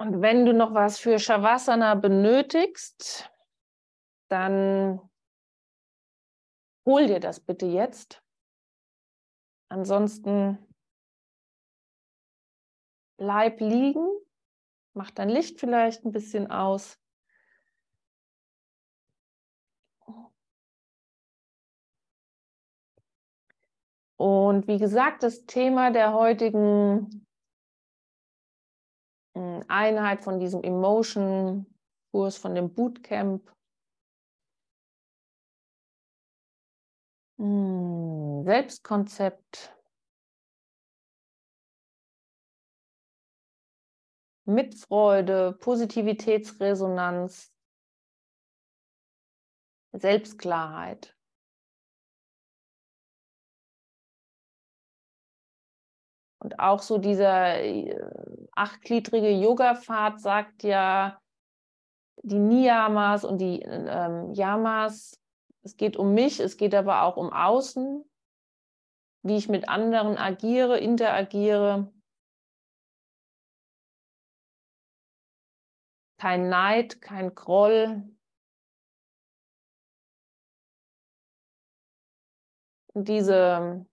Und wenn du noch was für Shavasana benötigst, dann hol dir das bitte jetzt. Ansonsten bleib liegen, mach dein Licht vielleicht ein bisschen aus. Und wie gesagt, das Thema der heutigen Einheit von diesem Emotion-Kurs, von dem Bootcamp, hm, Selbstkonzept, Mitfreude, Positivitätsresonanz, Selbstklarheit. Und auch so dieser äh, achtgliedrige Yoga-Pfad sagt ja, die Niyamas und die ähm, Yamas, es geht um mich, es geht aber auch um Außen, wie ich mit anderen agiere, interagiere. Kein Neid, kein Groll. Und diese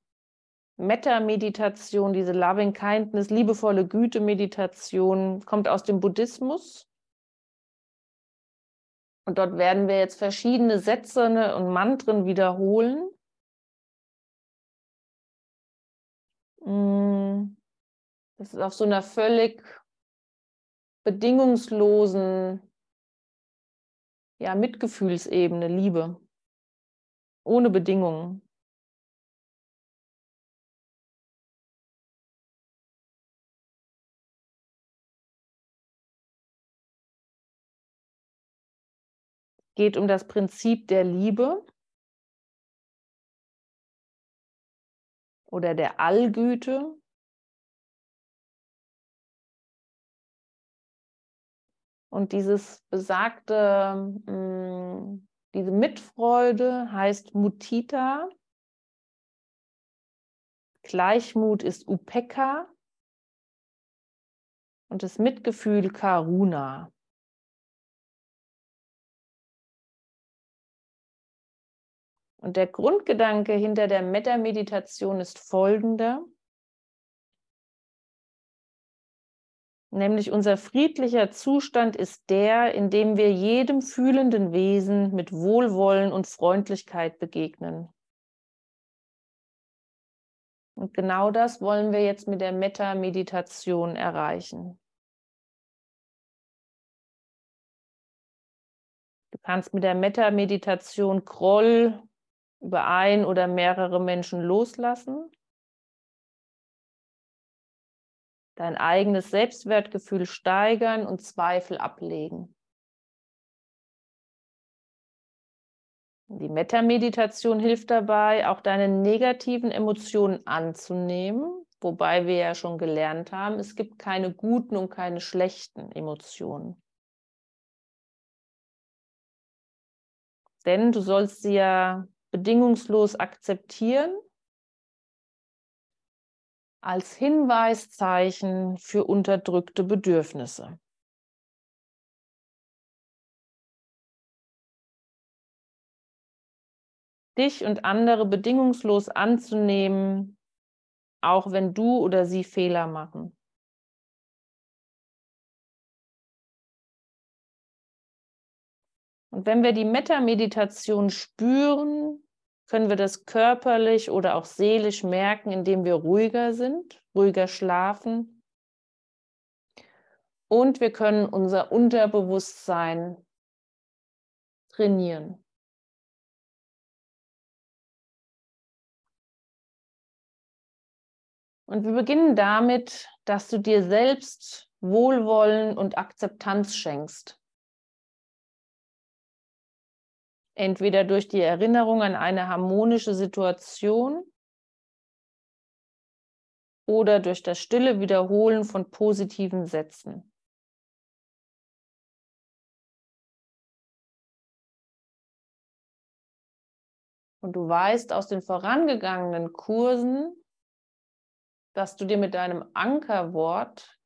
Metta-Meditation, diese Loving Kindness, liebevolle Güte-Meditation, kommt aus dem Buddhismus. Und dort werden wir jetzt verschiedene Sätze ne, und Mantren wiederholen. Mm. Das ist auf so einer völlig bedingungslosen ja, Mitgefühlsebene, Liebe, ohne Bedingungen. Geht um das Prinzip der Liebe oder der Allgüte. Und dieses besagte, mm, diese Mitfreude heißt Mutita. Gleichmut ist Upeka und das Mitgefühl Karuna. Und der Grundgedanke hinter der Metta-Meditation ist folgender. Nämlich unser friedlicher Zustand ist der, in dem wir jedem fühlenden Wesen mit Wohlwollen und Freundlichkeit begegnen. Und genau das wollen wir jetzt mit der Metta-Meditation erreichen. Du kannst mit der Metta-Meditation Groll, über ein oder mehrere Menschen loslassen, dein eigenes Selbstwertgefühl steigern und Zweifel ablegen. Die Metta-Meditation hilft dabei, auch deine negativen Emotionen anzunehmen, wobei wir ja schon gelernt haben, es gibt keine guten und keine schlechten Emotionen. Denn du sollst sie ja bedingungslos akzeptieren als Hinweiszeichen für unterdrückte Bedürfnisse. Dich und andere bedingungslos anzunehmen, auch wenn du oder sie Fehler machen. Und wenn wir die Metta-Meditation spüren, können wir das körperlich oder auch seelisch merken, indem wir ruhiger sind, ruhiger schlafen. Und wir können unser Unterbewusstsein trainieren. Und wir beginnen damit, dass du dir selbst Wohlwollen und Akzeptanz schenkst. Entweder durch die Erinnerung an eine harmonische Situation oder durch das stille Wiederholen von positiven Sätzen. Und du weißt aus den vorangegangenen Kursen, dass du dir mit deinem Ankerwort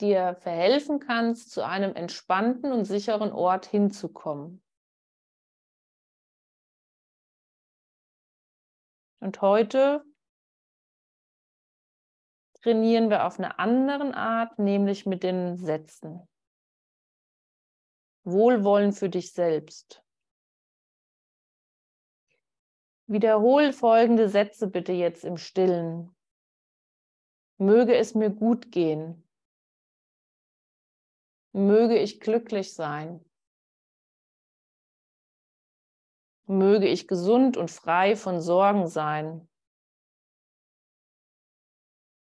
dir verhelfen kannst, zu einem entspannten und sicheren Ort hinzukommen. Und heute trainieren wir auf eine andere Art, nämlich mit den Sätzen. Wohlwollen für dich selbst. Wiederhol folgende Sätze bitte jetzt im Stillen. Möge es mir gut gehen. Möge ich glücklich sein. Möge ich gesund und frei von Sorgen sein.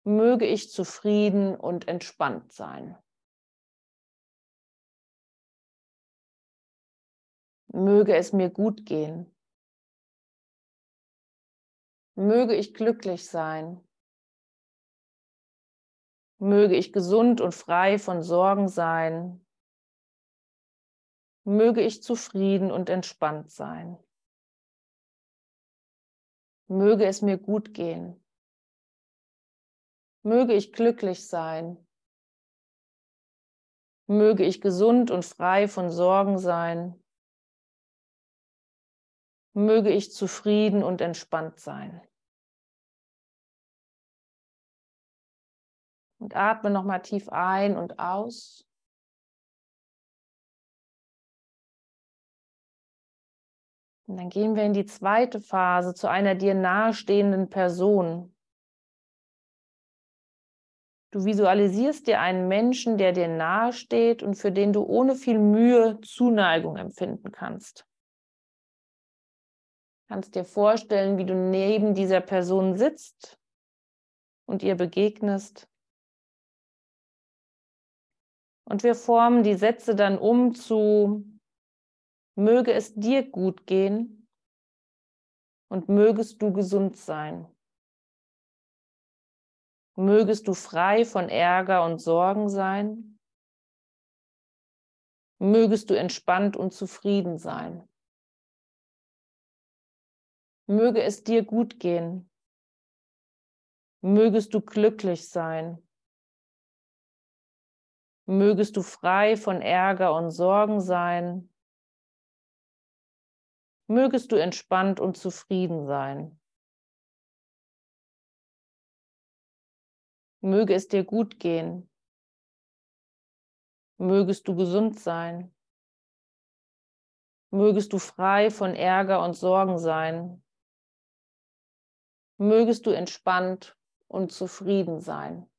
Möge ich zufrieden und entspannt sein. Möge es mir gut gehen. Möge ich glücklich sein. Möge ich gesund und frei von Sorgen sein. Möge ich zufrieden und entspannt sein. Möge es mir gut gehen. Möge ich glücklich sein. Möge ich gesund und frei von Sorgen sein möge ich zufrieden und entspannt sein. Und atme nochmal tief ein und aus. Und dann gehen wir in die zweite Phase zu einer dir nahestehenden Person. Du visualisierst dir einen Menschen, der dir nahesteht und für den du ohne viel Mühe Zuneigung empfinden kannst. Kannst dir vorstellen, wie du neben dieser Person sitzt und ihr begegnest. Und wir formen die Sätze dann um zu, möge es dir gut gehen und mögest du gesund sein. Mögest du frei von Ärger und Sorgen sein. Mögest du entspannt und zufrieden sein. Möge es dir gut gehen. Mögest du glücklich sein. Mögest du frei von Ärger und Sorgen sein. Mögest du entspannt und zufrieden sein. Möge es dir gut gehen. Mögest du gesund sein. Mögest du frei von Ärger und Sorgen sein mögest du entspannt und zufrieden sein.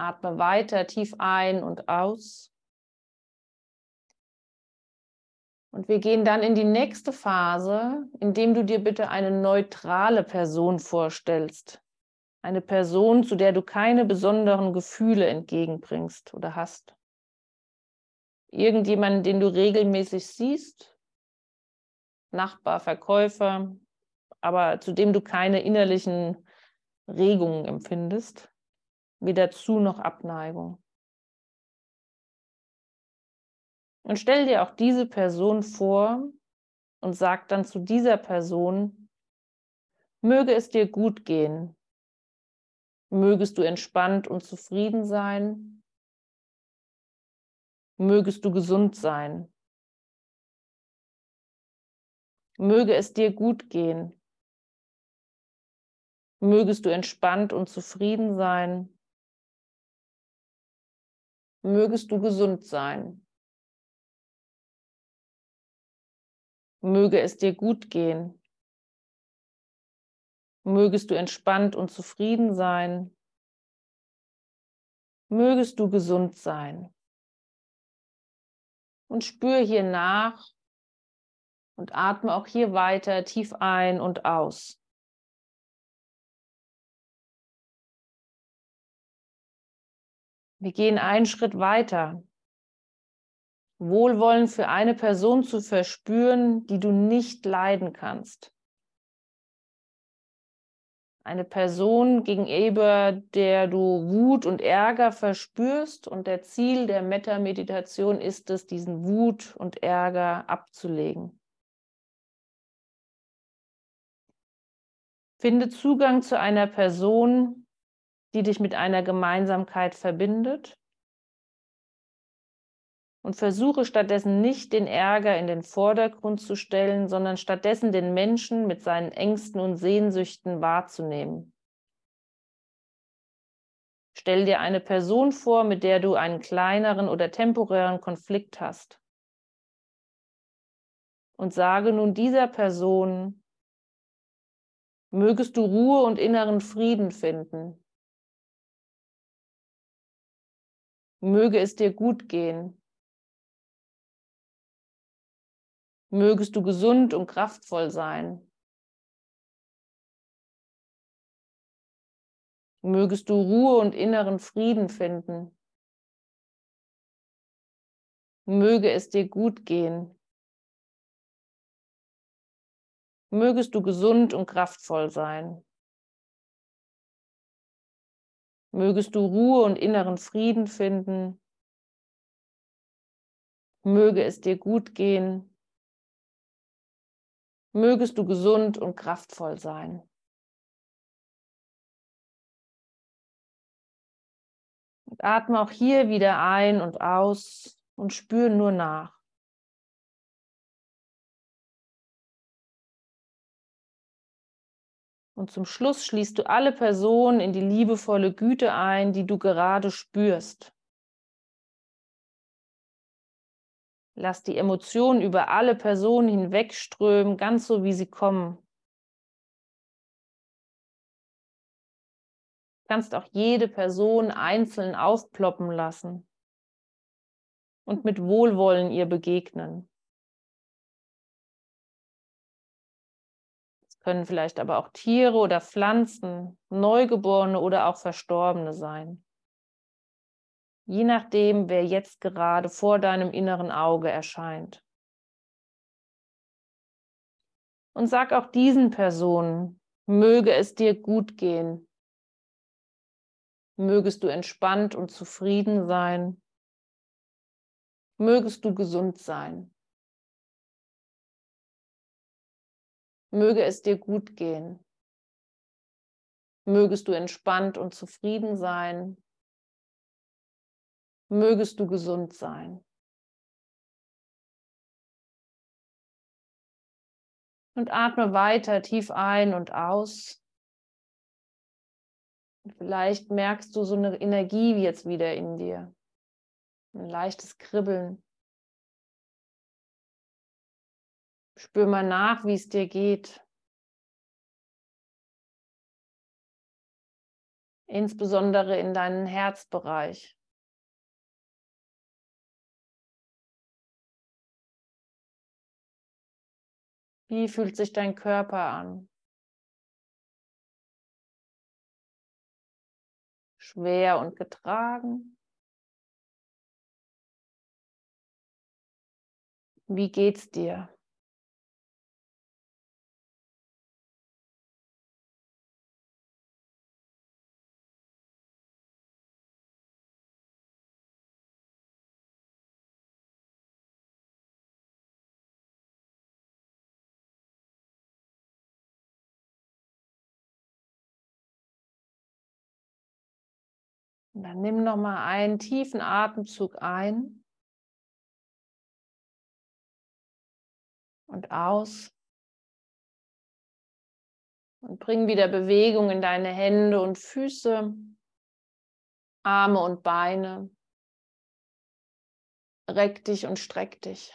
Atme weiter tief ein und aus. Und wir gehen dann in die nächste Phase, indem du dir bitte eine neutrale Person vorstellst. Eine Person, zu der du keine besonderen Gefühle entgegenbringst oder hast. Irgendjemanden, den du regelmäßig siehst Nachbar, Verkäufer, aber zu dem du keine innerlichen Regungen empfindest, weder Zu- noch Abneigung. Und stell dir auch diese Person vor und sag dann zu dieser Person, möge es dir gut gehen, mögest du entspannt und zufrieden sein, mögest du gesund sein, Möge es dir gut gehen. Mögest du entspannt und zufrieden sein. Mögest du gesund sein. Möge es dir gut gehen. Mögest du entspannt und zufrieden sein. Mögest du gesund sein. Und spür hier nach, und atme auch hier weiter tief ein und aus. Wir gehen einen Schritt weiter. Wohlwollen für eine Person zu verspüren, die du nicht leiden kannst. Eine Person gegenüber der du Wut und Ärger verspürst und der Ziel der Metta-Meditation ist es, diesen Wut und Ärger abzulegen. Finde Zugang zu einer Person, die dich mit einer Gemeinsamkeit verbindet und versuche stattdessen nicht den Ärger in den Vordergrund zu stellen, sondern stattdessen den Menschen mit seinen Ängsten und Sehnsüchten wahrzunehmen. Stell dir eine Person vor, mit der du einen kleineren oder temporären Konflikt hast. Und sage nun dieser Person, mögest du Ruhe und inneren Frieden finden. Möge es dir gut gehen. Mögest du gesund und kraftvoll sein. Mögest du Ruhe und inneren Frieden finden. Möge es dir gut gehen. Mögest du gesund und kraftvoll sein. Mögest du Ruhe und inneren Frieden finden. Möge es dir gut gehen. Mögest du gesund und kraftvoll sein. Und atme auch hier wieder ein und aus und spüre nur nach. Und zum Schluss schließt du alle Personen in die liebevolle Güte ein, die du gerade spürst. Lass die Emotionen über alle Personen hinwegströmen, ganz so wie sie kommen. kannst auch jede Person einzeln aufploppen lassen und mit Wohlwollen ihr begegnen. Können vielleicht aber auch Tiere oder Pflanzen, Neugeborene oder auch Verstorbene sein. Je nachdem, wer jetzt gerade vor deinem inneren Auge erscheint. Und sag auch diesen Personen, möge es dir gut gehen, Mögest du entspannt und zufrieden sein. Mögest du gesund sein. Möge es dir gut gehen. Mögest du entspannt und zufrieden sein. Mögest du gesund sein. Und atme weiter tief ein und aus. Vielleicht merkst du so eine Energie jetzt wieder in dir. Ein leichtes Kribbeln. Spür mal nach, wie es dir geht. Insbesondere in deinen Herzbereich. Wie fühlt sich dein Körper an? schwer und getragen? Wie geht's dir? Und dann nimm noch mal einen tiefen Atemzug ein und aus. Und bring wieder Bewegung in deine Hände und Füße, Arme und Beine. Reck dich und streck dich.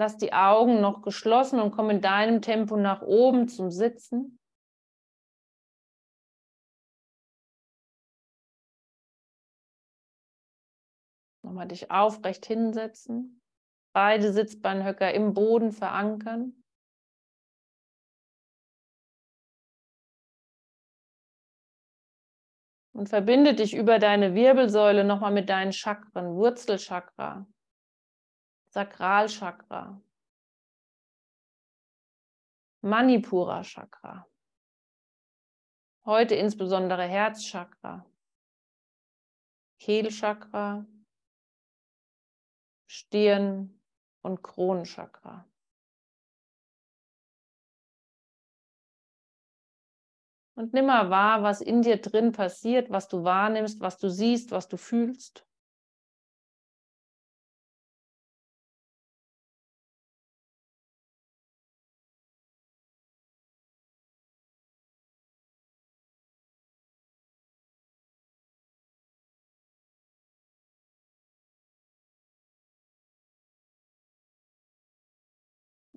Lass die Augen noch geschlossen und komm in deinem Tempo nach oben zum Sitzen. Nochmal dich aufrecht hinsetzen. Beide Sitzbeinhöcker im Boden verankern. Und verbinde dich über deine Wirbelsäule nochmal mit deinen Chakren, Wurzelchakra, Sakralchakra, Manipura Chakra. Heute insbesondere Herzchakra, Kehlchakra, Stirn, und Kronenchakra. Und nimm mal wahr, was in dir drin passiert, was du wahrnimmst, was du siehst, was du fühlst.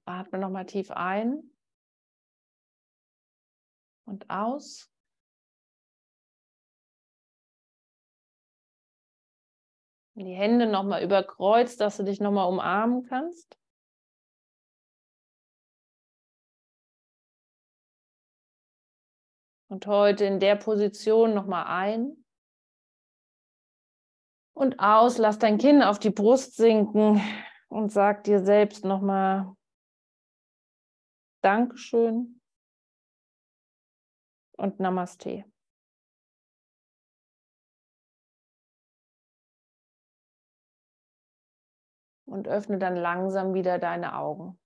Atme nochmal tief ein und aus. Die Hände nochmal überkreuzt, dass du dich nochmal umarmen kannst. Und heute in der Position nochmal ein. Und aus, lass dein Kinn auf die Brust sinken und sag dir selbst nochmal Dankeschön und Namaste. Und öffne dann langsam wieder deine Augen.